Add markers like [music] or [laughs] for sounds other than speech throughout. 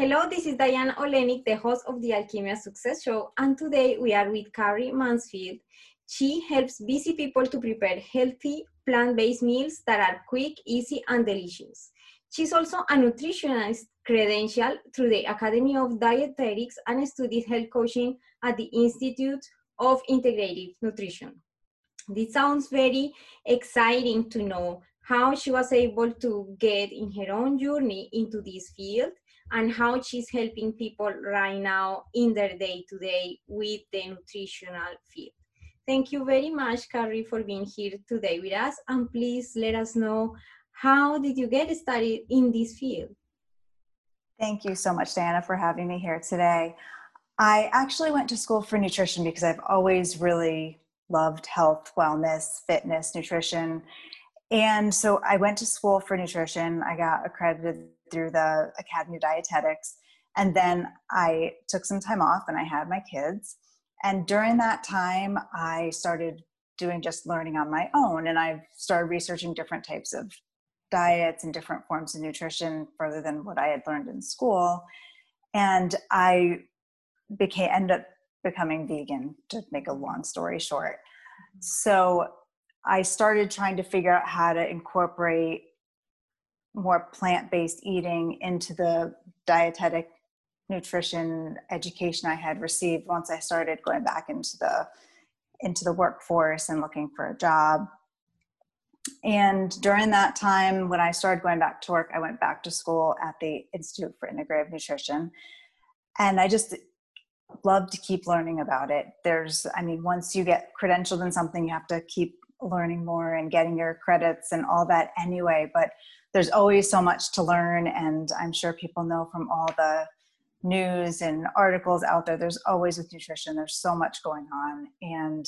Hello, this is Diane Olenik, the host of the Alkimia Success Show, and today we are with Carri Mansfield. She helps busy people to prepare healthy, plant-based meals that are quick, easy, and delicious. She's also a nutritionist credential through the Academy of Dietetics and studied health coaching at the Institute of Integrative Nutrition. This sounds very exciting to know how she was able to get in her own journey into this field and how she's helping people right now in their day to day with the nutritional field. Thank you very much, Carri, for being here today with us. And please let us know how did you get started in this field? Thank you so much, Diana, for having me here today. I actually went to school for nutrition because I've always really loved health, wellness, fitness, nutrition. And so I went to school for nutrition. I got accredited through the Academy of Dietetics. And then I took some time off and I had my kids. And during that time, I started doing just learning on my own. And I started researching different types of diets and different forms of nutrition further than what I had learned in school. And I became ended up becoming vegan to make a long story short. So I started trying to figure out how to incorporate more plant-based eating into the dietetic nutrition education I had received once I started going back into the into the workforce and looking for a job. And during that time, when I started going back to work, I went back to school at the Institute for Integrative Nutrition. And I just love to keep learning about it. There's, I mean, once you get credentialed in something, you have to keep learning more and getting your credits and all that anyway. But there's always so much to learn. And I'm sure people know from all the news and articles out there, there's always with nutrition, there's so much going on. And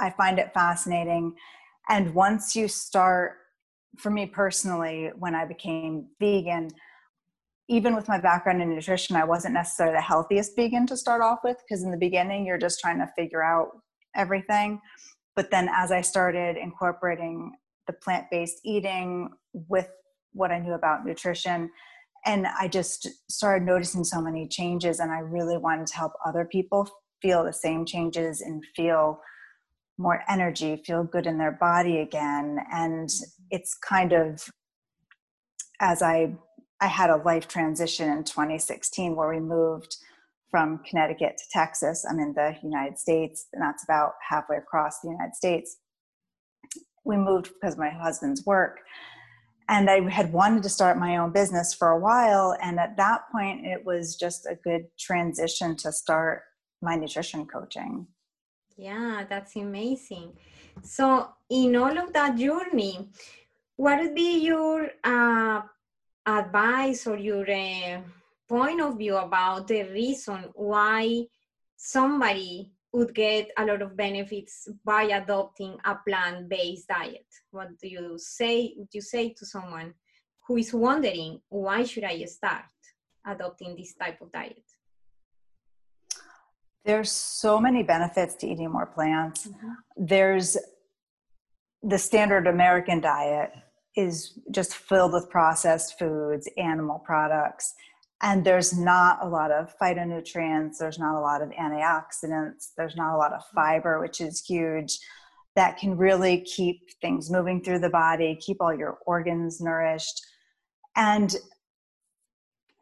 I find it fascinating. And once you start, for me personally, when I became vegan, even with my background in nutrition, I wasn't necessarily the healthiest vegan to start off with because in the beginning, you're just trying to figure out everything. But then as I started incorporating the plant based eating with what I knew about nutrition, and I just started noticing so many changes, and I really wanted to help other people feel the same changes and feel more energy, feel good in their body again. And it's kind of as I I had a life transition in 2016 where we moved from Connecticut to Texas. I'm in the United States, and that's about halfway across the United States. We moved because my husband's work. And I had wanted to start my own business for a while. And at that point, it was just a good transition to start my nutrition coaching. Yeah, that's amazing. So, in all of that journey, what would be your uh, advice or your uh, point of view about the reason why somebody would get a lot of benefits by adopting a plant-based diet. What do you say would you say to someone who is wondering why should i start adopting this type of diet? There's so many benefits to eating more plants. Mm-hmm. there's the standard american diet is just filled with processed foods, animal products, and there's not a lot of phytonutrients, there's not a lot of antioxidants, there's not a lot of mm-hmm. fiber, which is huge, that can really keep things moving through the body, keep all your organs nourished. And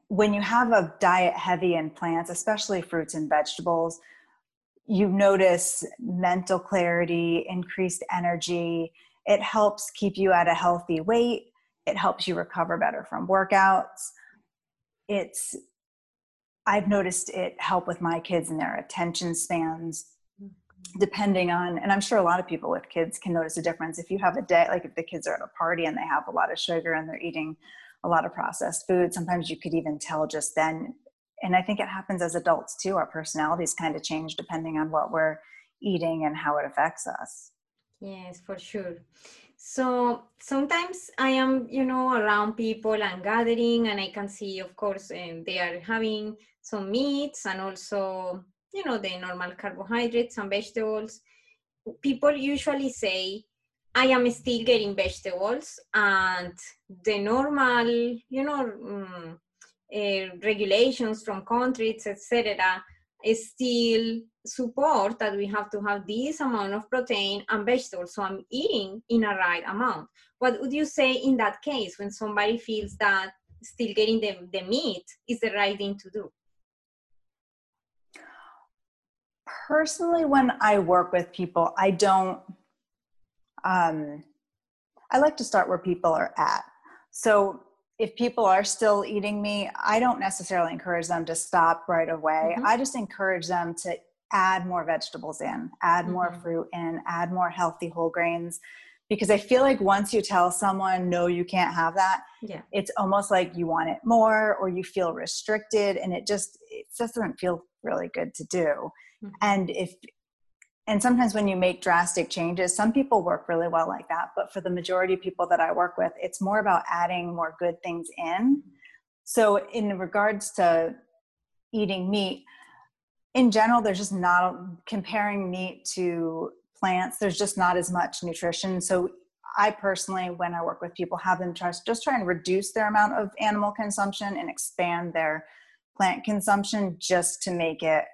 when you have a diet heavy in plants, especially fruits and vegetables, you notice mental clarity, increased energy, it helps keep you at a healthy weight. It helps you recover better from workouts. It's, I've noticed it help with my kids and their attention spans mm-hmm. depending on and i'm sure a lot of people with kids can notice a difference. If you have a day like if the kids are at a party and they have a lot of sugar and they're eating a lot of processed food sometimes you could even tell just then and i think it happens as adults too our personalities kind of change depending on what we're eating and how it affects us. Yes, for sure. So sometimes I am, you know, around people and gathering, and I can see, of course, um, they are having some meats and also, you know, the normal carbohydrates and vegetables. People usually say, I am still getting vegetables, and the normal, you know, um, uh, regulations from countries, etc., still support that we have to have this amount of protein and vegetables. So I'm eating in a right amount. What would you say in that case when somebody feels that still getting the, the meat is the right thing to do? Personally, when I work with people, I don't, um, I like to start where people are at. So if people are still eating meat, I don't necessarily encourage them to stop right away. Mm-hmm. I just encourage them to add more vegetables in, add mm-hmm. more fruit in, add more healthy whole grains. Because I feel like once you tell someone, no, you can't have that, yeah. it's almost like you want it more or you feel restricted and it just, it just doesn't feel really good to do. Mm-hmm. And if and sometimes when you make drastic changes some people work really well like that but for the majority of people that i work with it's more about adding more good things in. So in regards to eating meat in general there's just not comparing meat to plants there's just not as much nutrition. So i personally when i work with people have them try, just try and reduce their amount of animal consumption and expand their plant consumption just to make it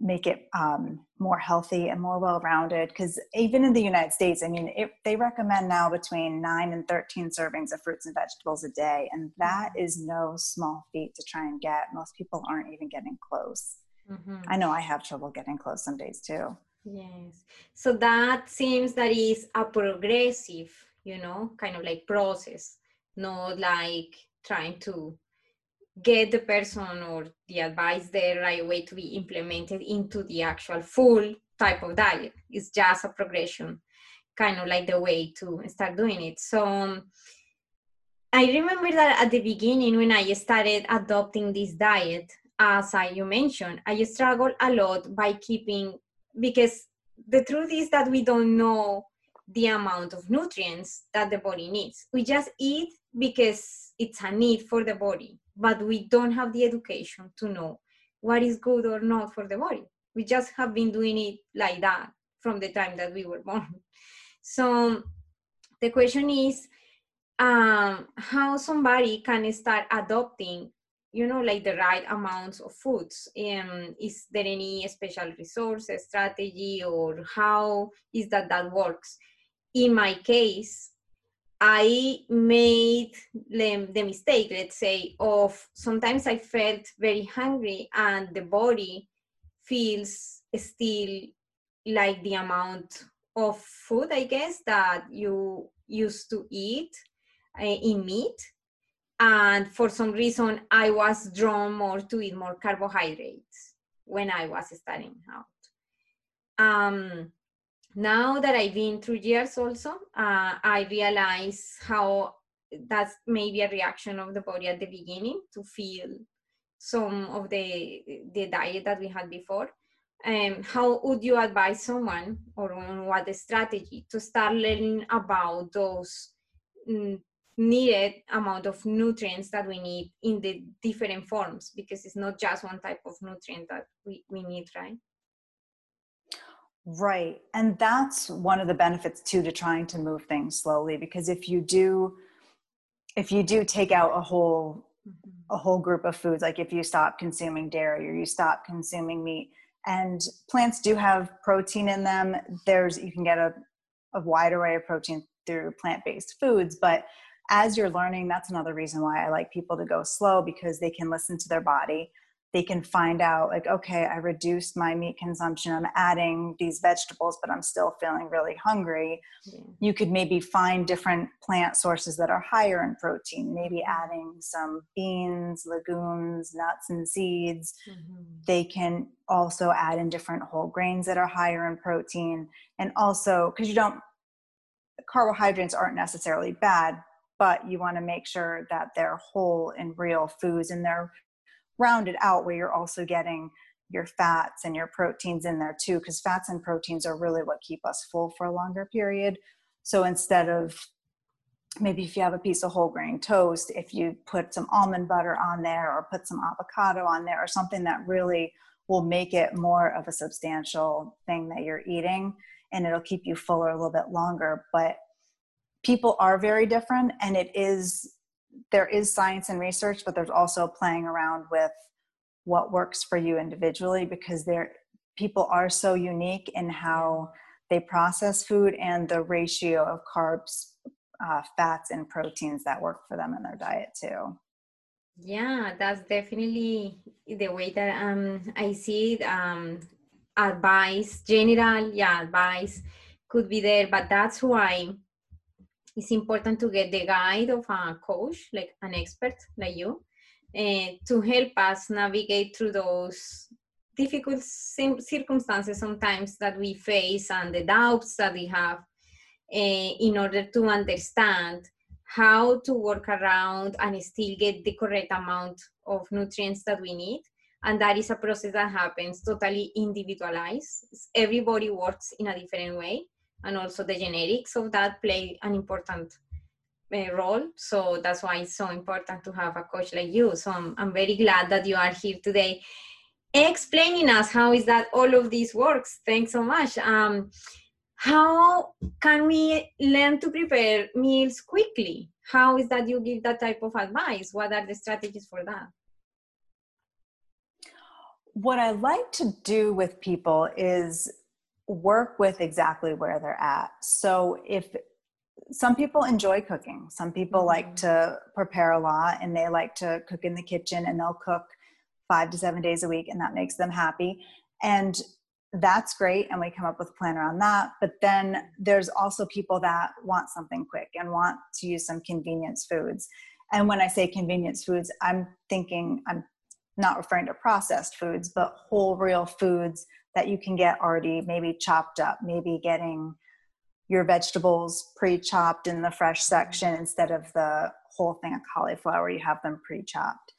make it um, more healthy and more well-rounded because even in the united states i mean it, they recommend now between 9 and 13 servings of fruits and vegetables a day and that mm-hmm. no small feat to try and get most people aren't even getting close mm-hmm. i know i have trouble getting close some days too yes so that seems that is a progressive you know kind of like process not like trying to get the person or the advice there right away to be implemented into the actual full type of diet. It's just a progression, kind of like the way to start doing it. So um, I remember that at the beginning when I started adopting this diet, as I you mentioned, I struggled a lot by keeping because the truth is that we don't know the amount of nutrients that the body needs. We just eat because it's a need for the body but we don't have the education to know what is good or not for the body. We just have been doing it like that from the time that we were born. [laughs] So the question is um, how somebody can start adopting, you know, like the right amounts of foods. Um, is there any special resource, strategy, or how is that that works? In my case, I made the, mistake, let's say, of sometimes I felt very hungry and the body feels still like the amount of food, I guess, that you used to eat uh, in meat. And for some reason, I was drawn more to eat more carbohydrates when I was starting out. Um, now that I've been through years also, uh, I realize how that's maybe a reaction of the body at the beginning to feel some of the the diet that we had before. Um, how would you advise someone or on what strategy to start learning about those mm, needed amount of nutrients that we need in the different forms because it's not just one type of nutrient that we, we need, right? Right. And that's one of the benefits too to trying to move things slowly because if you do if you do take out a whole mm-hmm. a whole group of foods like if you stop consuming dairy or you stop consuming meat and plants do have protein in them there's you can get a, a wide array of protein through plant-based foods but as you're learning that's another reason why i like people to go slow because they can listen to their body they can find out like okay i reduced my meat consumption i'm adding these vegetables but i'm still feeling really hungry yeah. you could maybe find different plant sources that are higher in protein maybe adding some beans legumes nuts and seeds mm-hmm. they can also add in different whole grains that are higher in protein and also because you don't carbohydrates aren't necessarily bad but you want to make sure that they're whole and real foods and they're rounded out where you're also getting your fats and your proteins in there too because fats and proteins are really what keep us full for a longer period. So instead of maybe if you have a piece of whole grain toast if you put some almond butter on there or put some avocado on there or something that really will make it more of a substantial thing that you're eating and it'll keep you fuller a little bit longer. But people are very different and it is there is science and research, but there's also playing around with what works for you individually because there people are so unique in how they process food and the ratio of carbs, uh, fats, and proteins that work for them in their diet too. Yeah, that's definitely the way that um, I see it. Um, advice, general, yeah, advice could be there, but that's why it's important to get the guide of a coach, like an expert like you, uh, to help us navigate through those difficult circumstances sometimes that we face and the doubts that we have uh, in order to understand how to work around and still get the correct amount of nutrients that we need. And that is a process that happens totally individualized. Everybody works in a different way and also the genetics of that play an important uh, role. So that's why it's so important to have a coach like you. So I'm, I'm very glad that you are here today explaining us how is that all of this works. Thanks so much. Um, how can we learn to prepare meals quickly? How is that you give that type of advice? What are the strategies for that? What i like to do with people is work with exactly where they're at. So if some people enjoy cooking. Some people mm-hmm. like to prepare a lot and they like to cook in the kitchen and they'll cook five to seven days a week and that makes them happy. And that's great and we come up with a plan around that. But then there's also people that want something quick and want to use some convenience foods. And when i say convenience foods i'm thinking i'm not referring to processed foods but whole real foods that you can get already maybe chopped up maybe getting your vegetables pre-chopped in the fresh section instead of the whole thing of cauliflower you have them pre-chopped.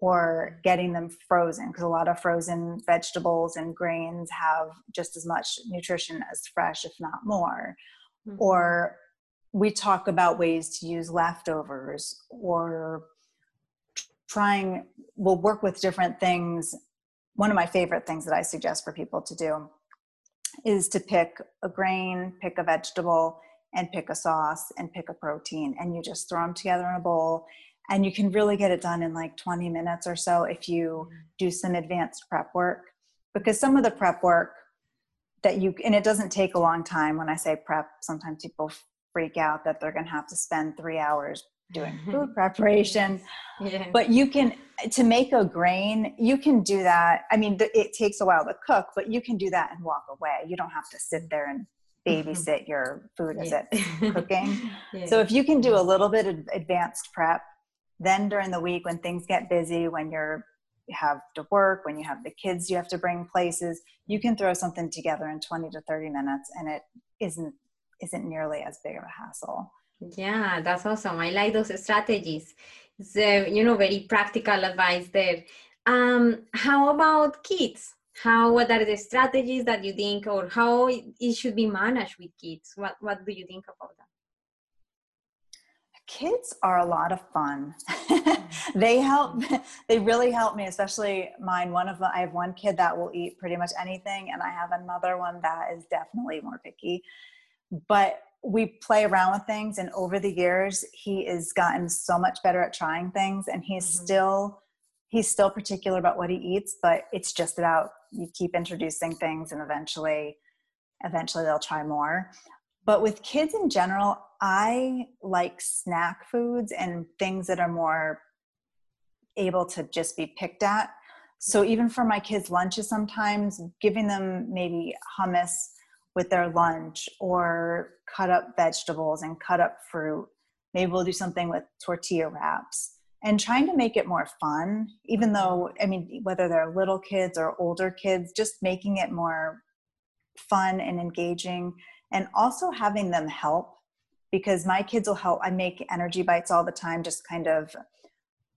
Or getting them frozen because a lot of frozen vegetables and grains have just as much nutrition as fresh if not more. Mm-hmm. or we talk about ways to use leftovers or trying we'll work with different things one of my favorite things that i suggest for people to do is to pick a grain pick a vegetable and pick a sauce and pick a protein and you just throw them together in a bowl and you can really get it done in like 20 minutes or so if you mm-hmm. do some advanced prep work because some of the prep work that you and it doesn't take a long time when i say prep sometimes people freak out that they're going to have to spend three hours doing [laughs] food preparation. Yeah. but you can to make a grain you can do that. I mean it takes a while to cook but you can do that and walk away. You don't have to sit there and mm-hmm. babysit your food as yeah. it's cooking. [laughs] Yeah. so if you can do a mm-hmm. little bit of advanced prep then during the week when things get busy when you're you have to work when you have the kids you have to bring places you can throw something together in 20 to 30 minutes and it isn't isn't nearly as big of a hassle yeah that's awesome. I like those strategies. So uh, you know very practical advice there. Um how about kids? How what are the strategies that you think or how it should be managed with kids? What what do you think about that? Kids are a lot of fun. Mm. [laughs] They help mm. [laughs] they really help me especially mine. One of them i have one kid that will eat pretty much anything and i have another one that is definitely more picky. But we play around with things and over the years he has gotten so much better at trying things and he's mm-hmm. still he's still particular about what he eats but it's just about you keep introducing things and eventually eventually they'll try more but with kids in general I like snack foods and things that are more able to just be picked at. So even for my kids' lunches, sometimes giving them maybe hummus with their lunch or cut up vegetables and cut up fruit. Maybe we'll do something with tortilla wraps and trying to make it more fun, even mm-hmm. though, I mean, whether they're little kids or older kids, just making it more fun and engaging and also having them help because my kids will help. I make energy bites all the time, just kind of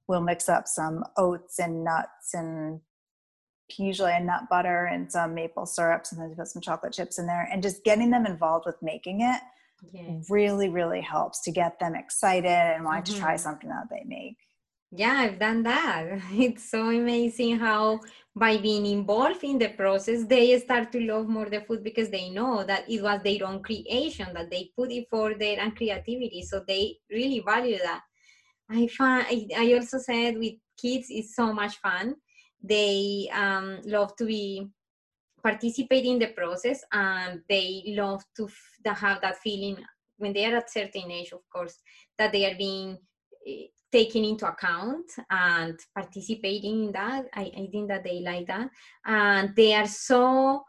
we'll mix up some oats and nuts and usually a nut butter and some maple syrup. Sometimes put some chocolate chips in there and just getting them involved with making it yes. really, really helps to get them excited and want mm-hmm. to try mm-hmm. something that they make. Yeah, I've done that. [laughs] It's so amazing how by being involved in the process, they start to love more the food because they know that it was their own creation, that they put it for their own creativity. So they really value that. I find I, I also said with kids it's so much fun. They um, love to be participate in the process and they love to f- have that feeling when they are at certain age of course that they are being uh, taken into account and participating in that. I, I think that they like that. And they are so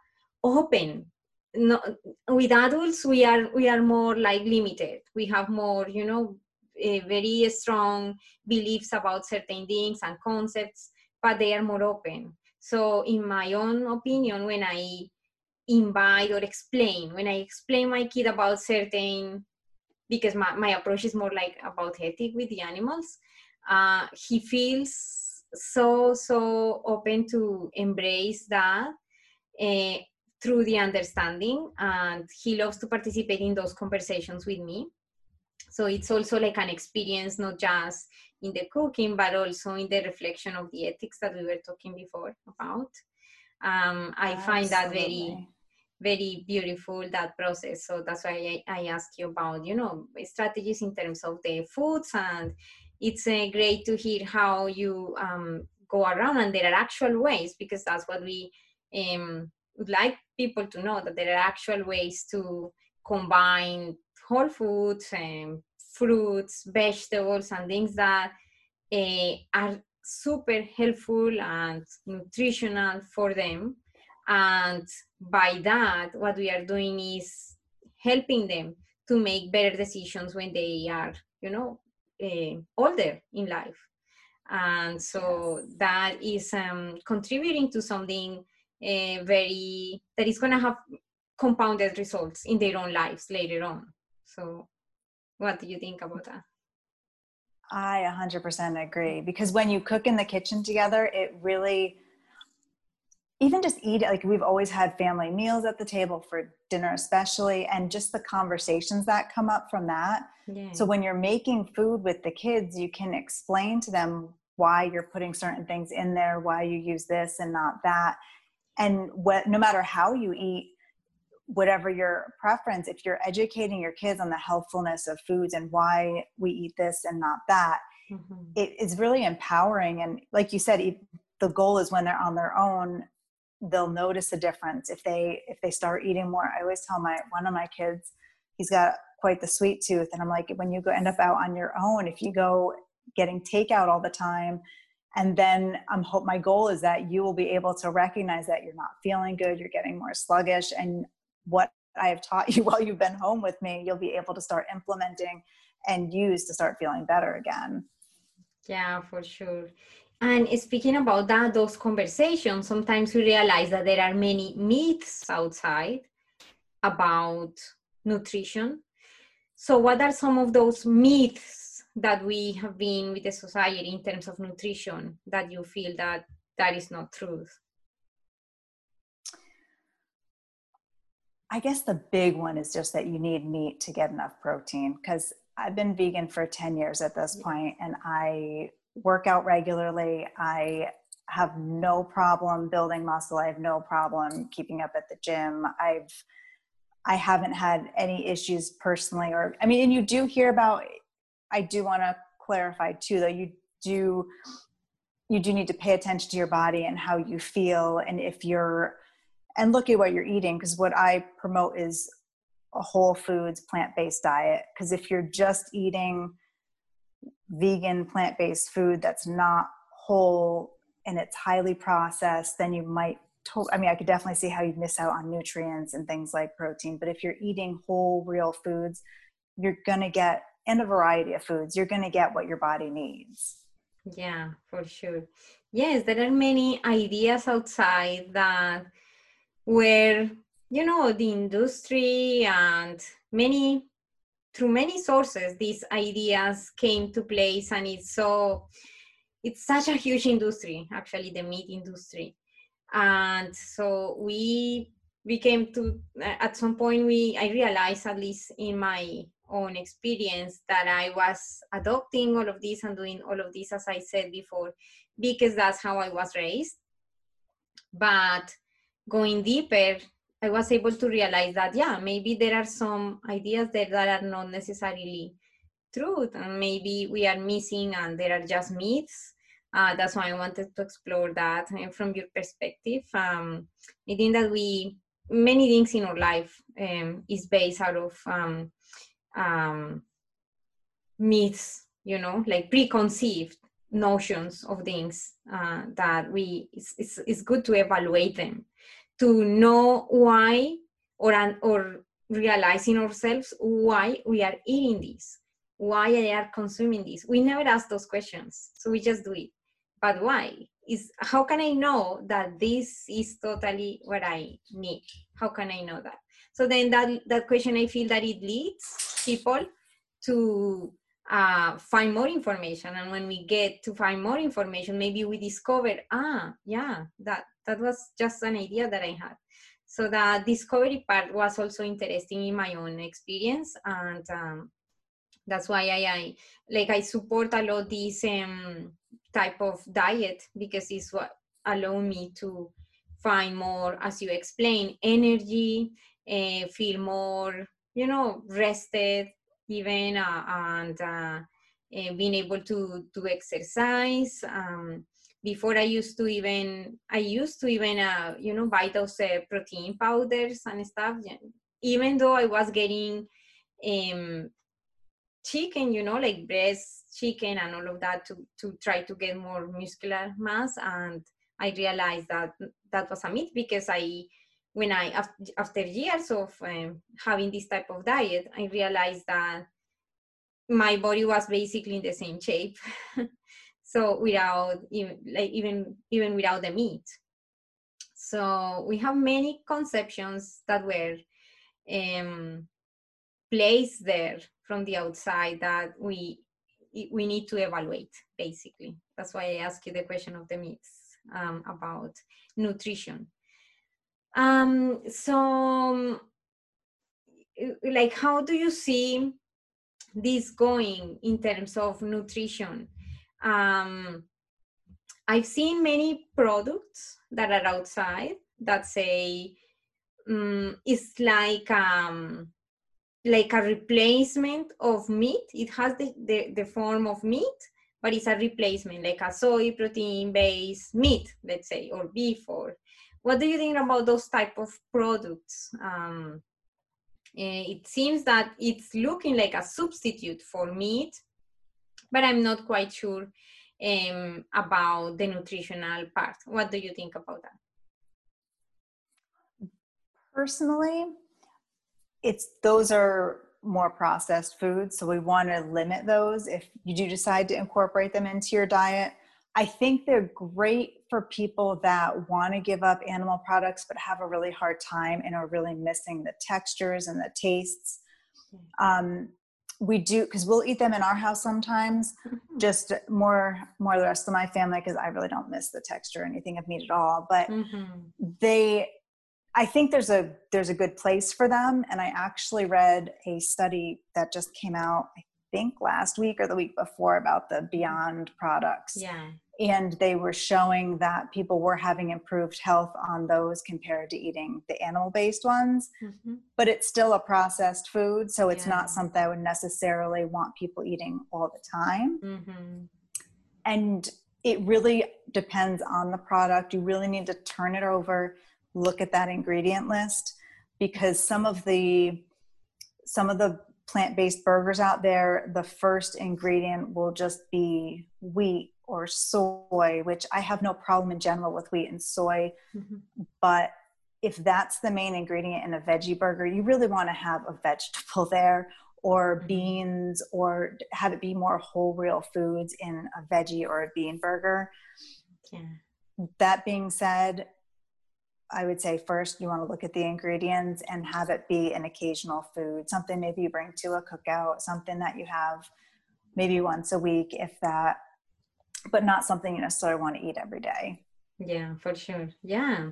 open. No, with adults we are we are more like limited. We have more you know very strong beliefs about certain things and concepts but they are more open. So in my own opinion when i invite or explain when i explain my kid about certain because my, my approach is more like about ethic with the animals uh, he feels so so open to embrace that uh, through the understanding and he loves to participate in those conversations with me. So it's also like an experience not just in the cooking but also in the reflection of the ethics that we were talking before about um, i Absolutely. find that very very beautiful that process so that's why I, I ask you about you know strategies in terms of the foods and it's uh, great to hear how you um, go around and there are actual ways because that's what we um, would like people to know that there are actual ways to combine whole foods and fruits vegetables and things that uh, are super helpful and nutritional for them. And by that what we are doing is helping them to make better decisions when they are you know uh, older in life. And so yes. that is um, contributing to something uh, very that is going to have compounded results in their own lives later on. So what do you think about that i 100% agree because when you cook in the kitchen together it really even just eat like we've always had family meals at the table for dinner especially and just the conversations that come up from that yeah. so when you're making food with the kids you can explain to them why you're putting certain things in there why you use this and not that and what no matter how you eat whatever your preference if you're educating your kids on the healthfulness of foods and why we eat this and not that mm-hmm. it is really empowering. And like you said the goal is when they're on their own they'll notice a difference. If they if they start eating more i always tell my one of my kids he's got quite the sweet tooth. And i'm like when you go end up out on your own if you go getting takeout all the time and then i'm hope my goal is that you will be able to recognize that you're not feeling good you're getting more sluggish and what i have taught you [laughs] while you've been home with me you'll be able to start implementing and use to start feeling better again yeah for sure and speaking about that, those conversations, sometimes we realize that there are many myths outside about nutrition. So, what are some of those myths that we have been with the society in terms of nutrition that you feel that that is not truth? I guess the big one is just that you need meat to get enough protein because I've been vegan for 10 years at this point and I work out regularly. I have no problem building muscle. I have no problem keeping up at the gym. I've I haven't had any issues personally or I mean and you do hear about I do want to clarify too though you do you do need to pay attention to your body and how you feel and if you're and look at what you're eating because what I promote is a whole foods plant-based diet. Because if you're just eating vegan plant-based food that's not whole and it's highly processed then you might to- i mean i could definitely see how you'd miss out on nutrients and things like protein but if you're eating whole real foods you're going to get in a variety of foods you're going to get what your body needs. Yeah for sure. Yes there are many ideas outside that where you know the industry and many through many sources these ideas came to place and it's so it's such a huge industry actually the meat industry. And so we became to uh, at some point we i realized at least in my own experience that i was adopting all of this and doing all of this as i said before because that's how i was raised. But going deeper I was able to realize that, yeah, maybe there are some ideas there that are not necessarily truth and maybe we are missing and there are just myths. Uh, that's why i wanted to explore that uh, from your perspective. Um, i think that we many things in our life um, is based out of um, um, myths you know like preconceived notions of things uh, that we it's, it's, it's good to evaluate them to know why or or realizing ourselves why we are eating this why they are consuming this. We never ask those questions so we just do it. But why? Is how can i know that this is totally what i need? How can i know that? So then that that question i feel that it leads people to uh, find more information. And when we get to find more information maybe we discover ah yeah that that was just an idea that i had. So the discovery part was also interesting in my own experience. And um, that's why I, I, like i support a lot this um, type of diet because it's what allow me to find more as you explain energy uh, feel more you know rested even uh, and uh, uh, being able to to exercise. Um, before I used to even I used to even uh, you know buy those uh, protein powders and stuff. Even though I was getting um, chicken, you know, like breast chicken and all of that to to try to get more muscular mass, and I realized that that was a myth because I when I after years of um, having this type of diet, I realized that my body was basically in the same shape. [laughs] so without even like even even without the meat. So we have many conceptions that were um, placed there from the outside that we we need to evaluate basically that's why i ask you the question of the myths um, about nutrition um, so, like, how do you see this going in terms of nutrition? Um, I've seen many products that are outside that say um, it's like um, like a replacement of meat. It has the, the, the form of meat, but it's a replacement, like a soy protein based meat, let's say, or beef or what do you think about those type of products? Um, eh, it seems that it's looking like a substitute for meat, but I'm not quite sure um, about the nutritional part. What do you think about that? Personally, it's those are more processed foods, so we want to limit those if you do decide to incorporate them into your diet. I think they're great for people that want to give up animal products but have a really hard time and are really missing the textures and the tastes. Hmm. Um, we do because we'll eat them in our house sometimes mm-hmm. just more more the rest of my family because i really don't miss the texture or anything of meat at all but mm-hmm. they i think there's a there's a good place for them and i actually read a study that just came out i think last week or the week before about the beyond products yeah and they were showing that people were having improved health on those compared to eating the animal based ones mm-hmm. but it's still a processed food so it's yeah. not something i would necessarily want people eating all the time mm-hmm. and it really depends on the product you really need to turn it over look at that ingredient list because some of the some of the plant-based burgers out there the first ingredient will just be wheat or soy, which I have no problem in general with wheat and soy. Mm-hmm. But if that's the main ingredient in a veggie burger, you really want to have a vegetable [laughs] there or mm-hmm. beans or have it be more whole real foods in a veggie or a bean burger. Yeah. That being said, I would say first you want to look at the ingredients and have it be an occasional food, something maybe you bring to a cookout, something that you have maybe once a week, if that but not something you necessarily want to eat every day. Yeah, for sure. Yeah.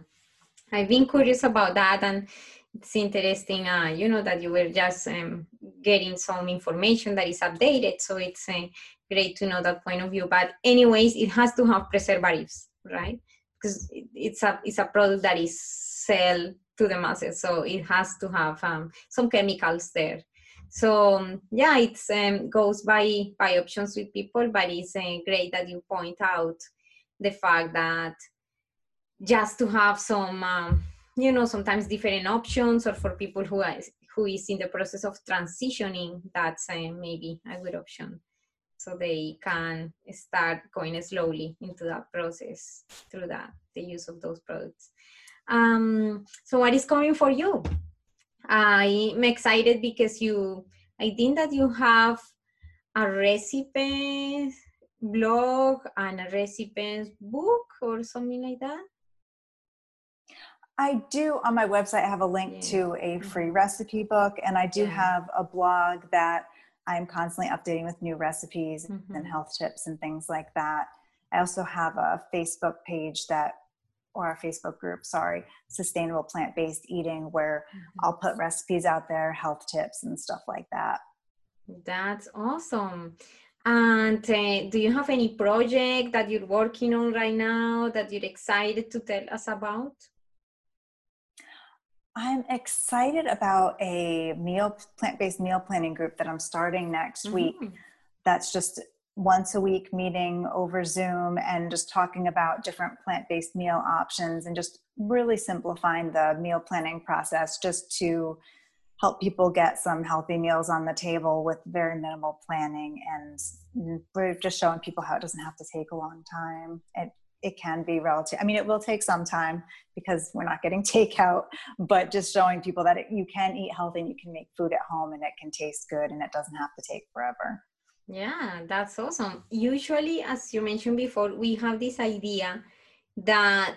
I've been curious about that and it's interesting, uh, you know, that you were just um, getting some information that is updated. So it's uh, great to know that point of view. But anyways, it has to have preservatives, right? Because it's a, it's a product that is sell to the masses. So it has to have um, some chemicals there. so um, yeah it um, goes by by options with people but it's uh, great that you point out the fact that just to have some um, you know sometimes different options or for people who is who is in the process of transitioning that's uh, maybe a good option so they can start going slowly into that process through that the use of those products um, so what is coming for you i'm excited because you i think that you have a recipe blog and a recipes book or something like that I do on my website I have a link yeah. to a mm-hmm. free recipe book and I do yeah. have a blog that I'm constantly updating with new recipes mm-hmm. and health tips and things like that. I also have a Facebook page that or a Facebook group, sorry, sustainable plant-based eating where mm-hmm. I'll put recipes out there, health tips and stuff like that. That's awesome. And uh, do you have any project that you're working on right now that you're excited to tell us about? I'm excited about a meal plant-based meal planning group that I'm starting next mm-hmm. week. That's just once a week meeting over Zoom and just talking about different plant-based meal options and just really simplifying the meal planning process just to help people get some healthy meals on the table with very minimal planning and we're just showing people how it doesn't have to take a long time. It it can be relative. I mean, it will take some time because we're not getting [laughs] takeout, but just showing people that it, you can eat healthy and you can make food at home and it can taste good and it doesn't have to take forever. Yeah, that's awesome. Usually, as you mentioned before, we have this idea that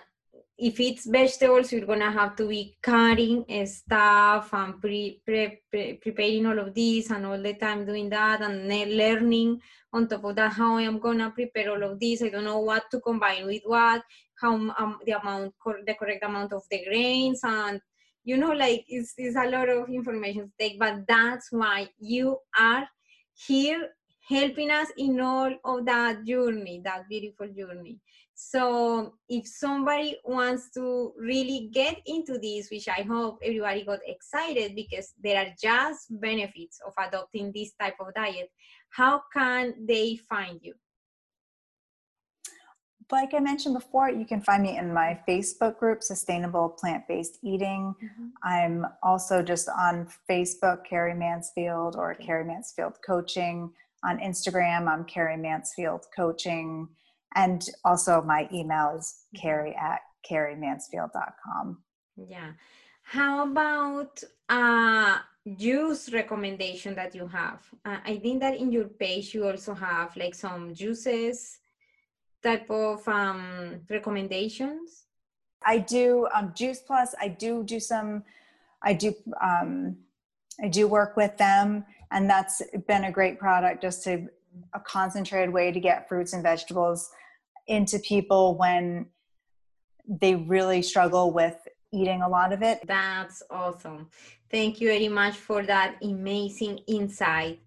if it's vegetables, you're gonna have to be cutting stuff and pre, pre, pre, preparing all of this and all the time doing that and learning on top of that how I am gonna prepare all of this. I don't know what to combine with what, how um, the amount, the correct amount of the grains, and you know, like it's, it's a lot of information to take. But that's why you are here helping us in all of that journey, that beautiful journey. So if somebody wants to really get into this, which I hope everybody got excited because there are just benefits of adopting this type of diet, how can they find you? Like I mentioned before, you can find me in my Facebook group, Sustainable Plant Based Eating. Mm-hmm. I'm also just on Facebook, Carri Mansfield or. Carri Mansfield Coaching. On Instagram, I'm Carri Mansfield Coaching and also my email is mm-hmm. carri at carrimansfield.com yeah. How about uh juice recommendation that you have? Uh, i think that in your page you also have like some juices type of um recommendations. I do um juice plus i do do some i do um i do work with them and that's been a great product just to a concentrated way to get fruits and vegetables into people when they really struggle with eating a lot of it. That's awesome. Thank you very much for that amazing insight.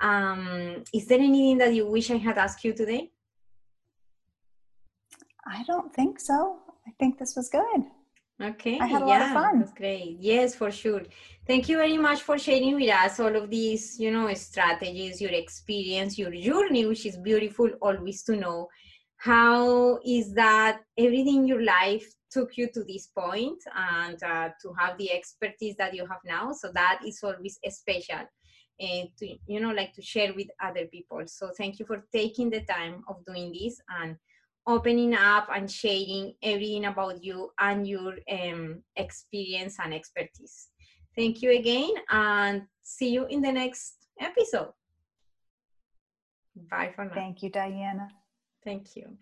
Um, is there anything that you wish I had asked you today? I don't think so. I think this was good. Okay. I had a yeah, lot of fun. That's great. Yes, for sure. Thank you very much for sharing with us all of these, you know, strategies, your experience, your journey, which is beautiful always to know how is that everything in your life took you to this point and uh, to have the expertise that you have now so that is always special and to you know like to share with other people so thank you for taking the time of doing this and opening up and sharing everything about you and your um, experience and expertise. Thank you again and see you in the next episode. Bye for now. Thank you diana. Thank you.